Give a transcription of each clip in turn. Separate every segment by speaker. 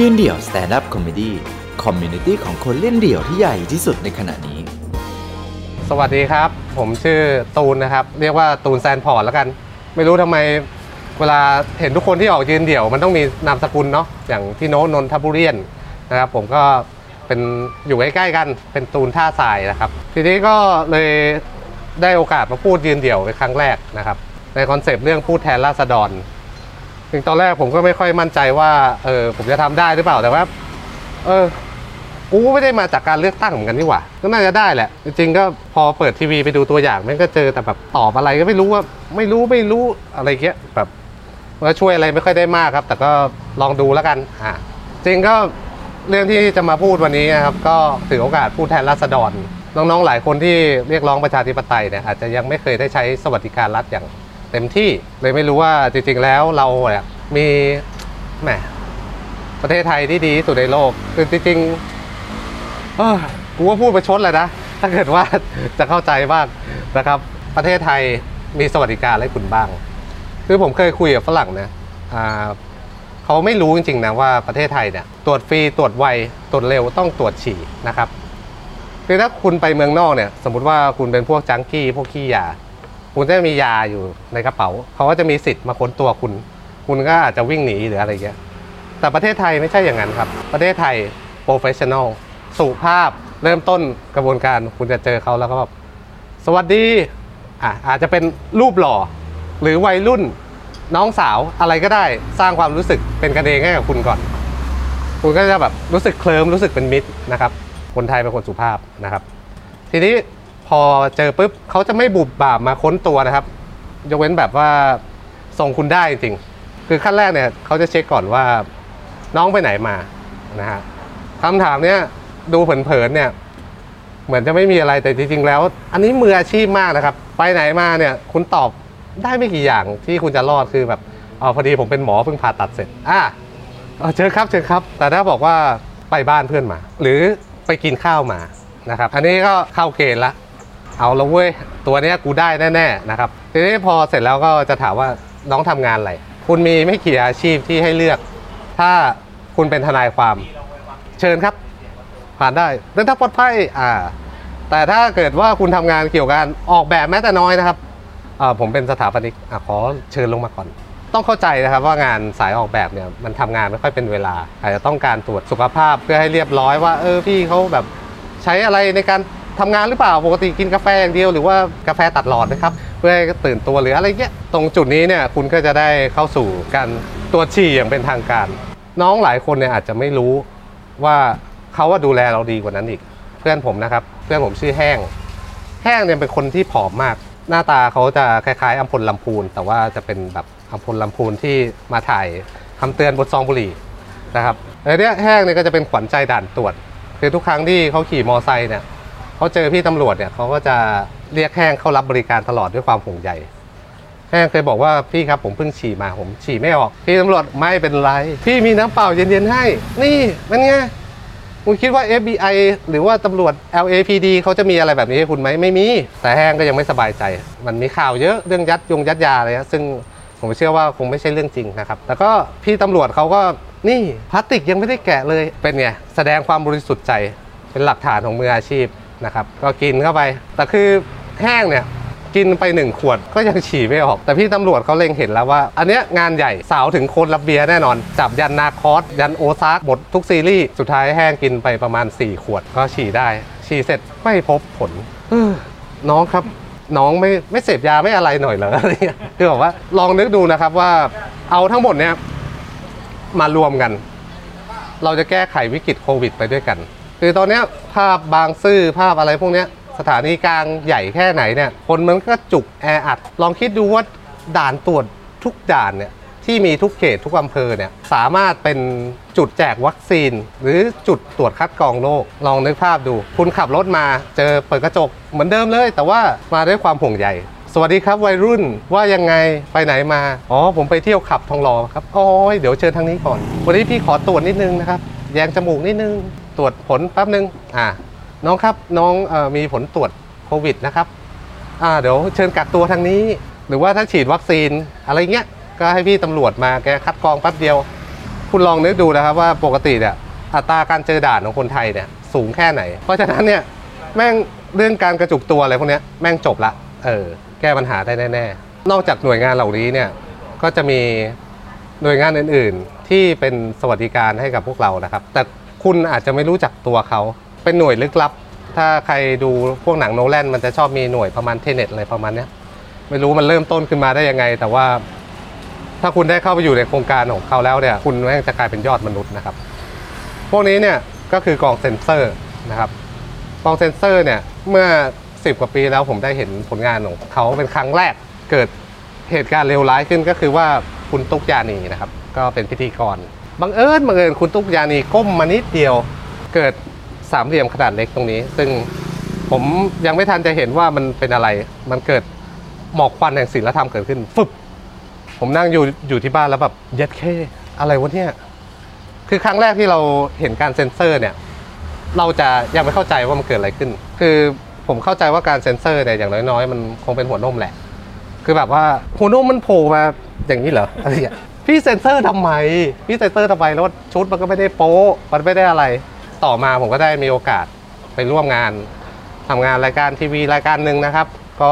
Speaker 1: ยืนเดี่ยว stand up comedy community ของคนเล่นเดี่ยวที่ใหญ่ที่สุดในขณะนี้
Speaker 2: สวัสดีครับ ผมชื่อตูนนะครับ เรียกว่าตูน Sandport แล้วกัน ไม่รู้ทำไมเวลาเห็นทุกคนที่ออกยืนเดี่ยว มันต้องมีนามสกุลเนาะอย่างพี่โน้นนทบุรียนนะครับ ผมก็เป็นอยู่ใกล้ๆกันเป็นตูนท่าทรายนะครับ ทีนี้ก็เลยได้โอกาสมาพูดยืนเดี่ยวเป็นครั้งแรกนะครับ ในคอนเซปต์เรื่องพูดแทนราษฎร ถึงตอนแรกผมก็ไม่ค่อยมั่นใจว่าเออผมจะทำได้หรือเปล่าแต่ว่า เออกูไม่ได้มาจากการเลือกตั้งเหมือนกันนี่หว่าก็น่าจะได้แหละ จริงก็พอเปิดทีวีไปดูตัวอย่างมันก็เจอแต่แบบตอบอะไรก็ไม่รู้ว่าไม่รู้ไม่รู้อะไรเงี้ยแบบว่าช่วยอะไรไม่ค่อยได้มากครับ แต่ก็ลองดูแล้วกันอ่าจริงก็เรื่องที่จะมาพูดวันนี้นะครับ ก็ถือโอกาสพูดแทนราษฎรน้องๆหลายคนที่เรียกร้องประชาธิปไตยเนี่ยอาจจะยังไม่เคยได้ใช้สวัสดิการรัฐอย่าง เต็มที่เลยไม่รู้ว่าจริงๆแล้วเราเนี่ยมีแหมประเทศไทยที่ดีที่สุดในโลกคือจริงๆเออกูว่าพูดประชดเลยนะถ้าเกิดว่าจะเข้าใจบ้างนะครับ ประเทศไทยมีสวัสดิการให้คุณบ้าง คือผมเคยคุยกับฝรั่งนะเขาไม่รู้จริงๆนะว่าประเทศไทยเนี่ยตรวจฟรีตรวจไวตรวจเร็วต้องตรวจฉี่นะครับคือถ้าคุณไปเมืองนอกเนี่ย สมมติว่าคุณเป็นพวกจังกี้พวกขี้ยา คุณจะมียาอยู่ในกระเป๋า เขาก็จะมีสิทธิ์มาค้นตัวคุณ คุณก็อาจจะวิ่งหนีหรืออะไรเงี้ยแต่ประเทศไทยไม่ใช่อย่างนั้นครับ ประเทศไทย professional สุภาพเริ่มต้นกระบวนการคุณจะเจอเขาแล้วก็แบบสวัสดีอะอาจจะเป็นรูปหล่อ หรือวัยรุ่นน้องสาวอะไรก็ได้สร้างความรู้สึกเป็นกันเองให้กับคุณก่อน คุณก็จะแบบรู้สึกเคลิ้มรู้สึกเป็นมิตรนะครับ คนไทยเป็นคนสุภาพนะครับ ทีนี้ พอเจอปุ๊บเขาจะไม่บุบบ่ามาค้นตัวนะครับ ยกเว้นแบบว่าส่งคุณได้จริง คือขั้นแรกเนี่ยเขาจะเช็คก่อนว่าน้องไปไหนมานะฮะคำถามเนี้ยดูเผินๆเนี่ย เหมือนจะไม่มีอะไรแต่จริงๆแล้ว อันนี้มืออาชีพมากนะครับ ไปไหนมาเนี่ย คุณตอบได้ไม่กี่อย่างที่คุณจะรอดคือแบบอ๋อพอดีผมเป็นหมอเพิ่งผ่าตัดเสร็จอะเออเชิญครับเชิญครับ แต่ถ้าบอกว่าไปบ้านเพื่อนมา หรือไปกินข้าวมานะครับ อันนี้ก็เข้าเกณฑ์ละ เอาละเว้ย ตัวนี้กูได้แน่ๆนะครับ ทีนี้พอเสร็จแล้วก็จะถามว่าน้องทำงานอะไร คุณมีไม่กี่อาชีพที่ให้เลือก ถ้าคุณเป็นทนายความ เชิญครับ ผ่านได้เดินทาปลอดภัยอ่า แต่ถ้าเกิดว่าคุณทำงานเกี่ยวกับออกแบบแม้แต่น้อยนะครับอ่าผมเป็นสถาปนิกอะขอเชิญลงมาก่อน ต้องเข้าใจนะครับว่างานสายออกแบบเนี่ยมันทำงานไม่ค่อยเป็นเวลาอาจจะต้องการตรวจสุขภาพเพื่อให้เรียบร้อยว่า เออพี่เขาแบบใช้อะไรในการ ทำงานหรือเปล่าปกติกินกาแฟอย่างเดียวหรือว่ากาแฟตัดหลอดนะครับเพื่อให้ตื่นตัวหรืออะไรเงี้ยตรงจุดนี้เนี่ยคุณก็จะได้เข้าสู่การตรวจฉี่อย่างเป็นทางการ น้องหลายคนเนี่ยอาจจะไม่รู้ว่าเขาว่าดูแลเราดีกว่านั้นอีก เพื่อนผมนะครับ เพื่อนผมชื่อแห้ง แห้งเนี่ยเป็นคนที่ผอมมาก หน้าตาเขาจะคล้ายๆอัมพลลำพูน แต่ว่าจะเป็นแบบอัมพลลำพูนที่มาถ่ายคำเตือนบนซองบุหรี่นะครับแล้เนี่ยแห้งเนี่ยก็จะเป็นขวัญใจด่านตรวจ คือทุกครั้งที่เขาขี่มอไซค์เนี่ย เขาเจอพี่ตำรวจเนี่ยเขาก็จะเรียกแห้งเข้ารับบริการตลอดด้วยความห่วงใยแห้งเคยบอกว่าพี่ครับผมเพิ่งฉี่มาผมฉี่ไม่ออก พี่ตำรวจไม่เป็นไร พี่มีน้ำเปล่าเย็นๆให้ นี่เป็นไงคุณคิดว่า FBI หรือว่าตำรวจ LAPD เขาจะมีอะไรแบบนี้ให้คุณไหมไม่มี แต่แห้งก็ยังไม่สบายใจ มันมีข่าวเยอะเรื่องยัดยงยัดยาอะไรนะซึ่งผมเชื่อว่าคงไม่ใช่เรื่องจริงนะครับ แล้วก็พี่ตำรวจเขาก็นี่พลาสติกยังไม่ได้แกะเลยเป็นไงแสดงความบริสุทธิ์ใจ เป็นหลักฐานของมืออาชีพ นะครับ ก็กินเข้าไป แต่คือแห้งเนี่ยกินไปหนึ่งขวดก็ยังฉี่ไม่ออก แต่พี่ตำรวจเขาเล็งเห็นแล้วว่า อันเนี้ยงานใหญ่สาวถึงโคนรับเบียร์แน่นอน จับยันนาคอส ยันโอซากหมดทุกซีรีส์ สุดท้ายแห้งกินไปประมาณ 4 ขวดก็ฉี่ได้ ฉี่เสร็จไม่พบผลน้องครับ น้องไม่ไม่เสพยาไม่อะไรหน่อยเหรออะไรเงี้ยคือบอกว่าลองนึกดูนะครับว่าเอาทั้งหมดเนี้ยมารวมกัน เราจะแก้ไขวิกฤตโควิด ไปด้วยกัน คือตอนนี้ภาพบางซื่อภาพอะไรพวกนี้สถานีกลางใหญ่แค่ไหนเนี่ยคนมันก็จุกแออัด ลองคิดดูว่าด่านตรวจทุกด่านเนี่ยที่มีทุกเขตทุกอำเภอเนี่ยสามารถเป็นจุดแจกวัคซีน หรือจุดตรวจคัดกรองโรคลองนึกภาพดู คุณขับรถมาเจอเปิดกระจกเหมือนเดิมเลย แต่ว่ามาด้วยความห่วงใยสวัสดีครับวัยรุ่นว่ายังไงไปไหนมา อ๋อ ผมไปเที่ยวขับทองหล่อครับอ๋อเดี๋ยวเชิญทางนี้ก่อน วันนี้พี่ขอตรวจนิดนึงนะครับแยงจมูกนิดนึง ตรวจผลแป๊บนึงอ่าน้องครับน้องอมีผลตรวจโควิดนะครับอ่าเดี๋ยวเชิญกักตัวทางนี้ หรือว่าถ้าฉีดวัคซีนอะไรเงี้ยก็ให้พี่ตำรวจมาแกคัดกรองแป๊บเดียว คุณลองนึกดูนะครับว่าปกติเนี่ยอัตราการเจอด่านของคนไทยเนี่ยสูงแค่ไหน เพราะฉะนั้นเนี่ยแม่งเรื่องการกระจุกตัวอะไรพวกเนี้ยแม่งจบละเออแก้ปัญหาได้แน่ ๆ นอกจากหน่วยงานเหล่านี้เนี่ยก็จะมีหน่วยงานอื่น ๆ ที่เป็นสวัสดิการให้กับพวกเรานะครับ แต่ คุณอาจจะไม่รู้จักตัวเขา เป็นหน่วยลึกลับ ถ้าใครดูพวกหนังโนแลนมันจะชอบมีหน่วยประมาณเทเน็ตอะไรประมาณเนี้ยไม่รู้มันเริ่มต้นขึ้นมาได้ยังไง แต่ว่า ถ้าคุณได้เข้าไปอยู่ในโครงการของเขาแล้วเนี่ย คุณแม่งจะกลายเป็นยอดมนุษย์นะครับ พวกนี้เนี่ยก็คือกล่องเซ็นเซอร์นะครับกล่องเซ็นเซอร์เนี่ยเมื่อ 10 กว่าปีแล้วผมได้เห็นผลงานของเขาเป็นครั้งแรกเกิดเหตุการณ์เลวร้ายขึ้นก็คือว่าคุณตุ๊กยานีนะครับ ก็เป็นพิธีกร บังเอิญบังเอิญคุณตุ๊กยานีก้มมานิดเดียว เกิดสามเหลี่ยมขนาดเล็กตรงนี้ ซึ่งผมยังไม่ทันจะเห็นว่ามันเป็นอะไร มันเกิดหมอกควันแห่งศีลธรรมเกิดขึ้น ฟึบ ผมนั่งอยู่อยู่ที่บ้านแล้วแบบเย็ดเข้อะไรวะเนี่ย คือครั้งแรกที่เราเห็นการเซ็นเซอร์เนี่ย เราจะยังไม่เข้าใจว่ามันเกิดอะไรขึ้น คือผมเข้าใจว่าการเซ็นเซอร์เนี่ยอย่างน้อยๆ มันคงเป็นหัวนมแหละ คือแบบว่าหัวนมมันโผล่มาอย่างนี้เหรออะไรอย่างเงี้ย พี่เซ็นเซอร์ทำไม พี่เซ็นเซอร์ทำไมแล้วชุดมันก็ไม่ได้โป๊มันไม่ได้อะไร ต่อมาผมก็ได้มีโอกาสไปร่วมงานทำงานรายการทีวีรายการหนึ่งนะครับ ก็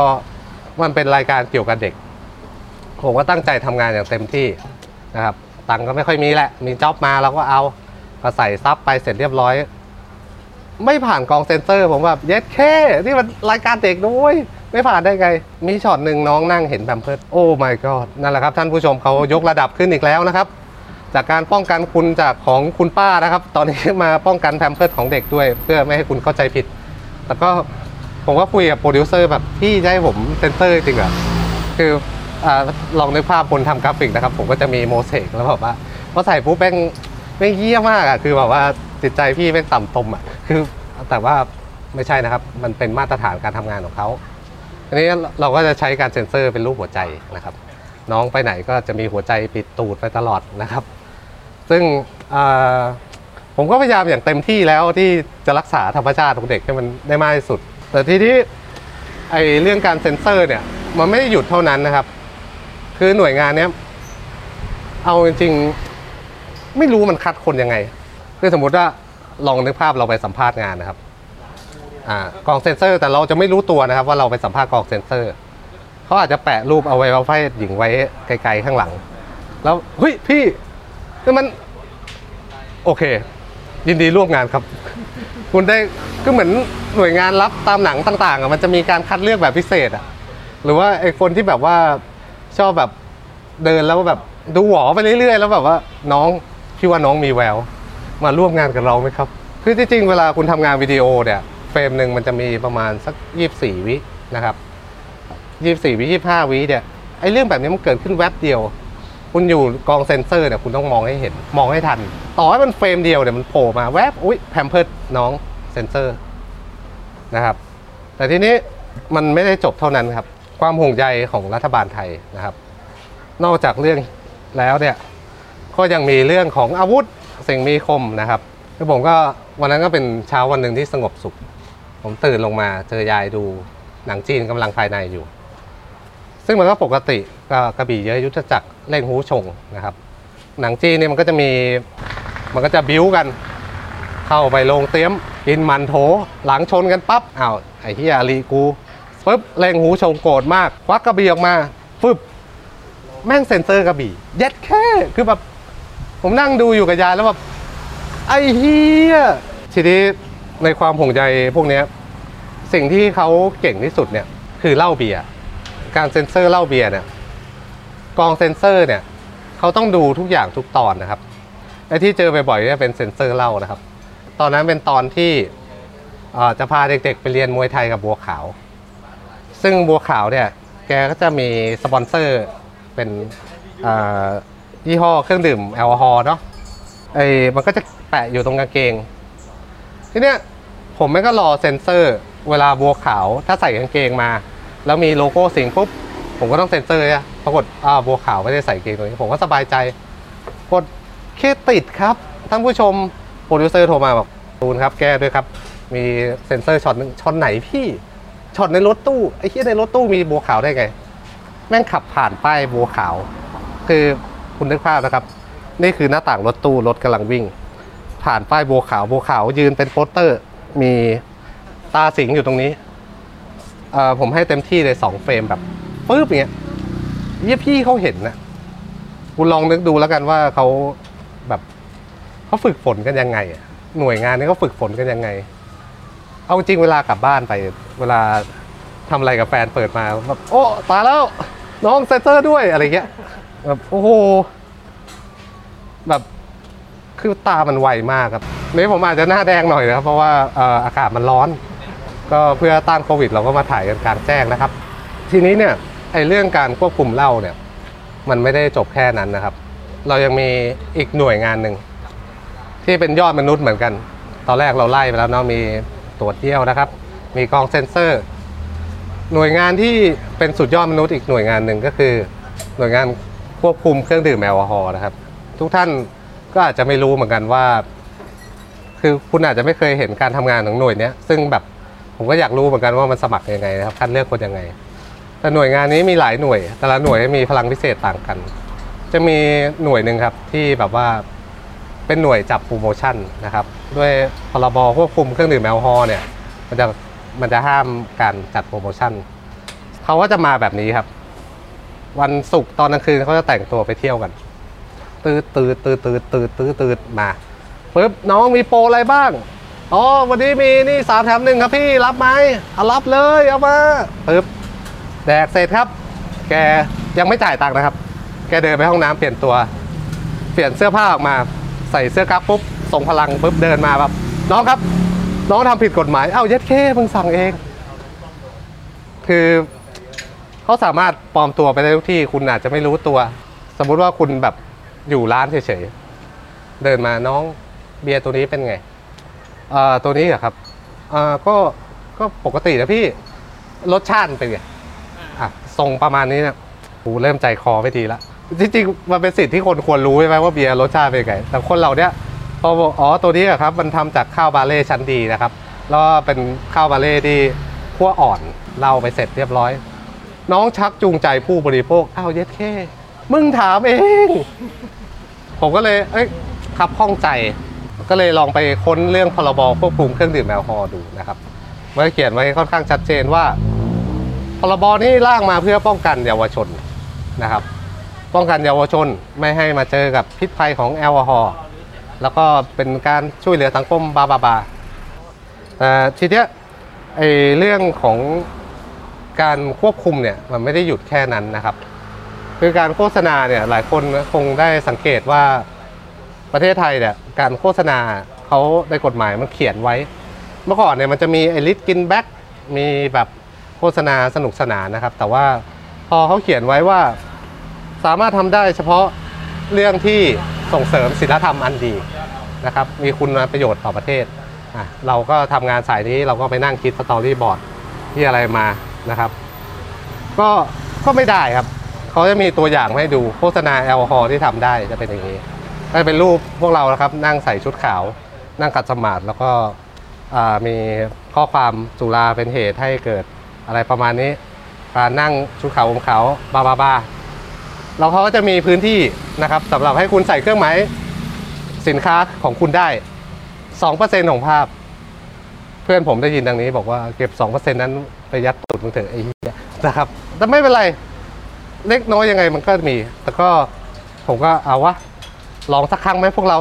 Speaker 2: มันเป็นรายการเกี่ยวกับเด็ก ผมก็ตั้งใจทำงานอย่างเต็มที่นะครับตังก็ไม่ค่อยมีแหละ มี job มาเราก็เอาก็ใส่ซับไปเสร็จเรียบร้อย ไม่ผ่านกองเซนเซอร์ผมแบบเย็ดเข้นี่มันรายการเด็กด้วย ไม่ผ่านได้ไง มีช็อตหนึ่งน้องนั่งเห็นแบมเพิร์ดโอ้ my god นั่นแหละครับท่านผู้ชมเขายกระดับขึ้นอีกแล้วนะครับ จากการป้องกันคุณจากของคุณป้านะครับ ตอนนี้มาป้องกันแพมเพิร์สของเด็กด้วย เพื่อไม่ให้คุณเข้าใจผิดแต่ก็ผมก็คุยกับโปรดิวเซอร์แบบพี่จะให้ผมเซนเซอร์จริงเหรอคือลองนึกภาพคนทำกราฟิกนะครับ ผมก็จะมีโมเสกแล้วแบบว่าพอใส่ปุ๊บแม่งแม่งเยี่ยมากอะคือแบบว่าจิตใจพี่แม่งต่ำตมอะคือแต่ว่าไม่ใช่นะครับ มันเป็นมาตรฐานการทำงานของเขา อันนี้เราก็จะใช้การเซ็นเซอร์เป็นรูปหัวใจนะครับ น้องไปไหนก็จะมีหัวใจปิดตูดไปตลอดนะครับ ซึ่งผมก็พยายามอย่างเต็มที่แล้วที่จะรักษาธรรมชาติของเด็กให้มันได้มากที่สุด แต่ทีนี้ไอเรื่องการเซ็นเซอร์เนี่ยมันไม่ได้หยุดเท่านั้นนะครับ คือหน่วยงานเนี้ยเอาจริงๆไม่รู้มันคัดคนยังไง คือสมมติว่าลองนึกภาพเราไปสัมภาษณ์งานนะครับ อ่ากองเซ็นเซอร์แต่เราจะไม่รู้ตัวนะครับ ว่าเราไปสัมภาษณ์กล่องเซ็นเซอร์เขาอาจจะแปะรูปเอาไว้เอาไฟหญิงไว้ไกลๆข้างหลัง แล้วเฮ้ยพี่นี่มัน โอเค ยินดีร่วมงานครับ คุณได้ก็เหมือนหน่วยงานรับตามหนังต่างๆอะมันจะมีการคัดเลือกแบบพิเศษอะหรือว่าไอ้คนที่แบบว่าชอบแบบเดินแล้วแบบดูหวอไปเรื่อยๆ แล้วแบบว่าน้องพี่ว่าน้องมีแวว มาร่วมงานกับเราไหมครับ คือที่จริงเวลาคุณทำงานวิดีโอเนี่ย เฟรมหนึ่งมันจะมีประมาณสักยี่สี่วินะครับยี่สี่วิยี่ห้าวิเนี่ยไอ้เรื่องแบบนี้มันเกิดขึ้นแวบเดียว คุณอยู่กองเซ็นเซอร์เนี่ยคุณต้องมองให้เห็นมองให้ทัน ต่อให้มันเฟรมเดียวเนี่ยมันโผล่มาแวบอุ้ยแพมเพิร์สน้องเซ็นเซอร์นะครับแต่ทีนี้มันไม่ได้จบเท่านั้นครับ ความห่วงใยของรัฐบาลไทยนะครับ นอกจากเรื่องแล้วเนี่ยก็ยังมีเรื่องของอาวุธสิ่งมีคมนะครับคือผมก็วันนั้นก็เป็นเช้าวันหนึ่งที่สงบสุข ผมตื่นลงมาเจอยายดูหนังจีนกำลังภายในอยู่ ซึ่งมันก็ปกติก็กระบี่เยอะยุทธจักรเล่งหูชงนะครับ หนังจีนเนี่ยมันก็จะมีมันก็จะบิ้วกัน เข้าไปลงเตรียมกินมันโถหลังชนกันปั๊บอ้าวไอ้ที่อาลีกูปึ๊บเล่งฮู้ชงโกรธมาก ควักกระบี่ออกมาฟึบแม่งเซ็นเซอร์กระบี่เย็ดเข้คือแบบผมนั่งดูอยู่กับยายแล้วแบบไอ้เหี้ยทีนี้ ในความห่วงใยพวกนี้สิ่งที่เขาเก่งที่สุดเนี่ยคือเหล้าเบียร์การเซ็นเซอร์เหล้าเบียร์เนี่ยกองเซ็นเซอร์เนี่ยเขาต้องดูทุกอย่างทุกตอนนะครับไอ้ที่เจอบ่อยๆเนี่ยเป็นเซ็นเซอร์เหล้านะครับ ตอนนั้นเป็นตอนที่จะพาเด็กๆ ไปเรียนมวยไทยกับบัวขาว ซึ่งบัวขาวเนี่ยแกก็จะมีสปอนเซอร์เป็นยี่ห้อเครื่องดื่มแอลกอฮอล์เนาะไอ้มันก็จะแปะอยู่ตรงกางเกง ทีเนี้ยผมไม่ก็รอเซ็นเซอร์ เวลาบัวขาว ถ้าใส่กางเกงมา แล้วมีโลโก้สิงห์ปุ๊บ ผมก็ต้องเซ็นเซอร์อะปรากฏอ่าบัวขาวไม่ได้ใส่กางเกงตรงนี้ ผมก็สบายใจกดแค่ติดครับท่านผู้ชมโปรดิวเซอร์โทรมาบอกตูนครับแก้ด้วยครับ มีเซ็นเซอร์ช็อตนึงช็อตไหนพี่ช็อตในรถตู้ไอ้ที่ในรถตู้มีบัวขาวได้ไง แม่งขับผ่านป้ายบัวขาว คือคุณนึกภาพนะครับ นี่คือหน้าต่างรถตู้รถกำลังวิ่ง ผ่านป้ายบัวขาวบัวขาวยืนเป็นโปสเตอร์ มีตาสิงอยู่ตรงนี้เอ่อผมให้เต็มที่เลยสองเฟรมแบบปึ๊บอย่างเงี้ยเยี่ยพี่เขาเห็นนะคุณลองนึกดูแล้วกันว่าเขาแบบเขาฝึกฝนกันยังไงอะหน่วยงานนี้เขาฝึกฝนกันยังไง เอาจริงเวลากลับบ้านไป เวลาทำอะไรกับแฟนเปิดมาแบบโอ้ตายแล้วน้องเซนเซอร์ด้วยอะไรเงี้ยแบบโอ้โหแบบ คือตามันไวมากครับนี่ผมอาจจะหน้าแดงหน่อยนะครับ เพราะว่าอออากาศมันร้อน ก็เพื่อต้านโควิด เราก็มาถ่ายกันกลางแจ้งนะครับ ทีนี้เนี่ยไอ้เรื่องการควบคุมเหล้าเนี่ย มันไม่ได้จบแค่นั้นนะครับ เรายังมีอีกหน่วยงานหนึ่งที่เป็นยอดมนุษย์เหมือนกัน ตอนแรกเราไล่ไปแล้วเนาะมีตรวจเยี่ยวนะครับ มีกองเซ็นเซอร์ หน่วยงานที่เป็นสุดยอดมนุษย์อีกหน่วยงานหนึ่งก็คือ หน่วยงานควบคุมเครื่องดื่มแอลกอฮอล์นะครับ ทุกท่าน ก็อาจจะไม่รู้เหมือนกันว่า คือคุณอาจจะไม่เคยเห็นการทำงานของหน่วยเนี้ยซึ่งแบบผมก็อยากรู้เหมือนกันว่ามันสมัครยังไงนะครับคัดเลือกคนยังไง แต่หน่วยงานนี้มีหลายหน่วย แต่ละหน่วยมีพลังพิเศษต่างกัน จะมีหน่วยหนึ่งครับที่แบบว่าเป็นหน่วยจับโปรโมชั่นนะครับด้วยพรบควบคุมเครื่องดื่มแอลกอฮอล์เนี่ยมันจะมันจะห้ามการจัดโปรโมชั่นเขาก็จะมาแบบนี้ครับ วันศุกร์ตอนกลางคืนเขาจะแต่งตัวไปเที่ยวกัน ตืดตืดตืดตืดตืดตืดตืดมาปึ๊บน้องมีโปรอะไรบ้างอ๋อวันนี้มีนี่สามแถมหนึ่งครับพี่รับไหมเอารับเลยเอามาปึ๊บแดกเสร็จครับ แกยังไม่จ่ายตังค์นะครับ แกเดินไปห้องน้ำเปลี่ยนตัว เปลี่ยนเสื้อผ้าออกมา ใส่เสื้อกั๊กปุ๊บส่งพลังปุ๊บเดินมาแบบน้องครับ น้องทำผิดกฎหมายเอ้าย็ดเคมึงสั่งเอง คือเขาสามารถปลอมตัวไปได้ทุกที่คุณอาจจะไม่รู้ตัว สมมุติว่าคุณแบบ อยู่ร้านเฉยๆ เดินมาน้องเบียร์ตัวนี้เป็นไงเอ่อตัวนี้เหรอครับเอ่อก็ก็ปกตินะพี่รสชาติมันเป็นไงอะทรงประมาณนี้เนี่ยกูเริ่มใจคอไม่ดีละจริงๆมันเป็นสิ่งที่คนควรรู้ใช่ไหมว่าเบียร์รสชาติเป็นไงแต่คนเราเนี่ยพอบอกอ๋อตัวนี้อะครับมันทำจากข้าวบาเล่ชั้นดีนะครับแล้วก็เป็นข้าวบาเล่ที่คั่วอ่อนเล่าไปเสร็จเรียบร้อย น้องชักจูงใจผู้บริโภคอ้าวเย็ดแค่มึงถามเอง ผมก็เลยเอ้ยขับข้องใจ ก็เลยลองไปค้นเรื่องพรบควบคุมเครื่องดื่มแอลกอฮอล์ดูนะครับมันก็เขียนไว้ค่อนข้างชัดเจนว่า พรบนี้ร่างมาเพื่อป้องกันเยาวชนนะครับ ป้องกันเยาวชนไม่ให้มาเจอกับพิษภัยของแอลกอฮอล์แล้วก็เป็นการช่วยเหลือสังคมบาบาบาแต่ทีเนี้ยไอเรื่องของการควบคุมเนี่ยมันไม่ได้หยุดแค่นั้นนะครับ คือการโฆษณาเนี่ยหลายคนคงได้สังเกตว่าประเทศไทยเนี่ยการโฆษณาเขาในกฎหมายมันเขียนไว้ เมื่อก่อนเนี่ยมันจะมีไอ้ฤทธิ์กิน Black มีแบบโฆษณาสนุกสนานนะครับ แต่ว่าพอเขาเขียนไว้ว่า สามารถทำได้เฉพาะเรื่องที่ส่งเสริมศีลธรรมอันดีนะครับมีคุณประโยชน์ต่อประเทศอะเราก็ทำงานสายนี้เราก็ไปนั่งคิดสตอรี่บอร์ดที่อะไรมานะครับ ก็ก็ไม่ได้ครับ เขาจะมีตัวอย่างให้ดูโฆษณาแอลกอฮอล์ที่ทำได้จะเป็นอย่างนี้ก็เป็นรูปพวกเรานะครับ นั่งใส่ชุดขาว นั่งขัดสมาธิแล้วก็มีข้อความสุราเป็นเหตุให้เกิดอะไรประมาณนี้การนั่งชุดขาวอมขาวบาบาบาแล้วเขาก็จะมีพื้นที่นะครับสำหรับให้คุณใส่เครื่องหมายสินค้าของคุณได้2%ของภาพ เพื่อนผมได้ยินดังนี้บอกว่าเก็บ2%นั้นไปยัดตูดมึงเถอะไอ้เหี้ยนะครับแต่ไม่เป็นไร เล็กน้อยยังไงมันก็มี แต่ก็ผมก็เอาวะลองสักครั้งไหมพวกเรา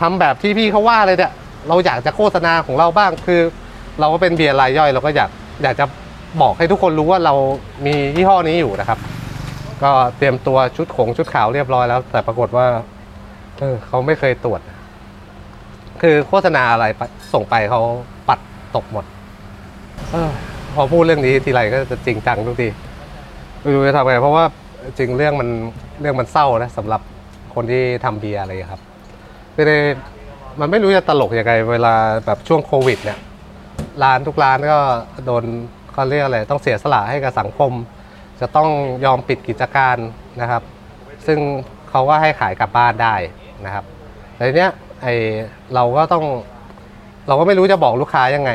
Speaker 2: ทำแบบที่พี่เขาว่าเลยเนี่ยเราอยากจะโฆษณาของเราบ้างคือ เราก็เป็นเบียร์รายย่อย เราก็อยากอยากจะบอกให้ทุกคนรู้ว่าเรามียี่ห้อนี้อยู่นะครับ ก็เตรียมตัวชุดขงชุดขาวเรียบร้อยแล้ว แต่ปรากฏว่าเออเขาไม่เคยตรวจ คือโฆษณาอะไรส่งไปเขาปัดตกหมดออพอพูดเรื่องนี้ทีไรก็จะจริงจังทุกที ไม่รู้จะทำไงเพราะว่าจริงเรื่องมันเรื่องมันเศร้านะสำหรับคนที่ทำเบียร์อะไรอย่างเงี้ยครับคือในมันไม่รู้จะตลกยังไงเวลาแบบช่วงโควิดเนี่ยร้านทุกร้านก็โดนเขาเรียกอะไรต้องเสียสละให้กับสังคม จะต้องยอมปิดกิจการนะครับ ซึ่งเขาก็ให้ขายกลับบ้านได้นะครับแต่ทีเนี้ยไอเราก็ต้อง เราก็ไม่รู้จะบอกลูกค้ายังไง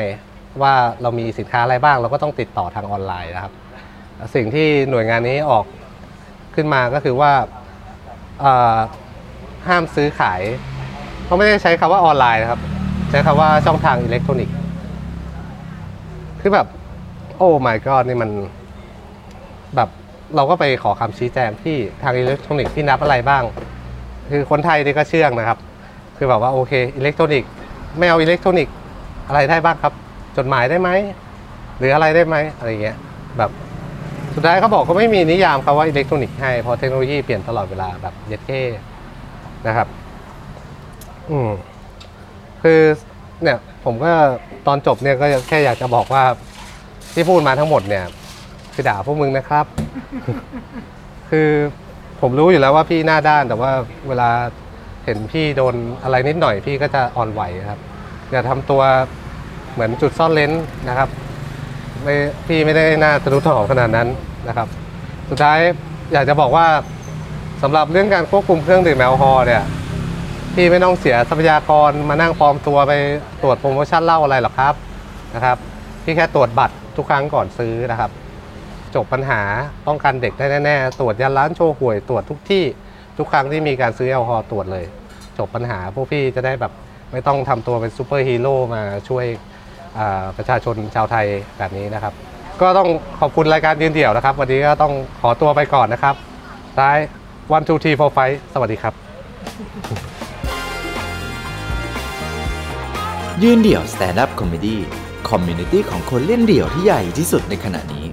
Speaker 2: ว่าเรามีสินค้าอะไรบ้าง เราก็ต้องติดต่อทางออนไลน์นะครับ สิ่งที่หน่วยงานนี้ออกขึ้นมาก็คือว่าห้ามซื้อขายเขาไม่ได้ใช้คำว่าออนไลน์นะครับ ใช้คำว่าช่องทางอิเล็กทรอนิกส์คือแบบโอ้ my god นี่มันแบบเราก็ไปขอคำชี้แจงที่ทางอิเล็กทรอนิกส์ที่นับอะไรบ้าง คือคนไทยนี่ก็เชื่องนะครับ คือแบบว่าโอเคอิเล็กทรอนิกส์ไม่เอาอิเล็กทรอนิกส์อะไรได้บ้างครับ จดหมายได้ไหมหรืออะไรได้ไหมอะไรเงี้ยแบบ สุดท้ายเขาบอกเขาไม่มีนิยามคำว่าอิเล็กทรอนิกส์ให้เพราะเทคโนโลยีเปลี่ยนตลอดเวลาแบบเย็ดเก้นะครับ อืมคือเนี่ย ผมก็ตอนจบเนี่ยก็แค่อยากจะบอกว่าที่พูดมาทั้งหมดเนี่ย คือด่าพวกมึงนะครับ คือผมรู้อยู่แล้วว่าพี่หน้าด้านแต่ว่าเวลาเห็นพี่โดนอะไรนิดหน่อยพี่ก็จะอ่อนไหวครับ อย่าทำตัวเหมือนจุดซ่อนเลนส์นะครับ ไม่พี่ไม่ได้หน้าทะนุถนอมขนาดนั้นนะครับ สุดท้ายอยากจะบอกว่าสำหรับเรื่องการควบคุมเครื่องดื่มแอลกอฮอล์เนี่ยพี่ไม่ต้องเสียทรัพยากรมานั่งปลอมตัวไปตรวจโปรโมชั่นเหล้าอะไรหรอกครับนะครับพี่แค่ตรวจบัตรทุกครั้งก่อนซื้อนะครับ จบปัญหาป้องกันเด็กได้แน่ๆตรวจยันร้านโชว์หวยตรวจทุกที่ทุกครั้งที่มีการซื้อแอลกอฮอล์ตรวจเลย จบปัญหาพวกพี่จะได้แบบไม่ต้องทำตัวเป็นซูเปอร์ฮีโร่มาช่วย ประชาชนชาวไทยแบบนี้นะครับ ก็ต้องขอบคุณรายการยืนเดี่ยวนะครับ วันนี้ก็ต้องขอตัวไปก่อนนะครับท้าย one two three four five สวัสดีครับ
Speaker 1: ยืนเดี่ยว Stand Up Comedy community ของคนเล่นเดี่ยวที่ใหญ่ที่สุดในขณะนี้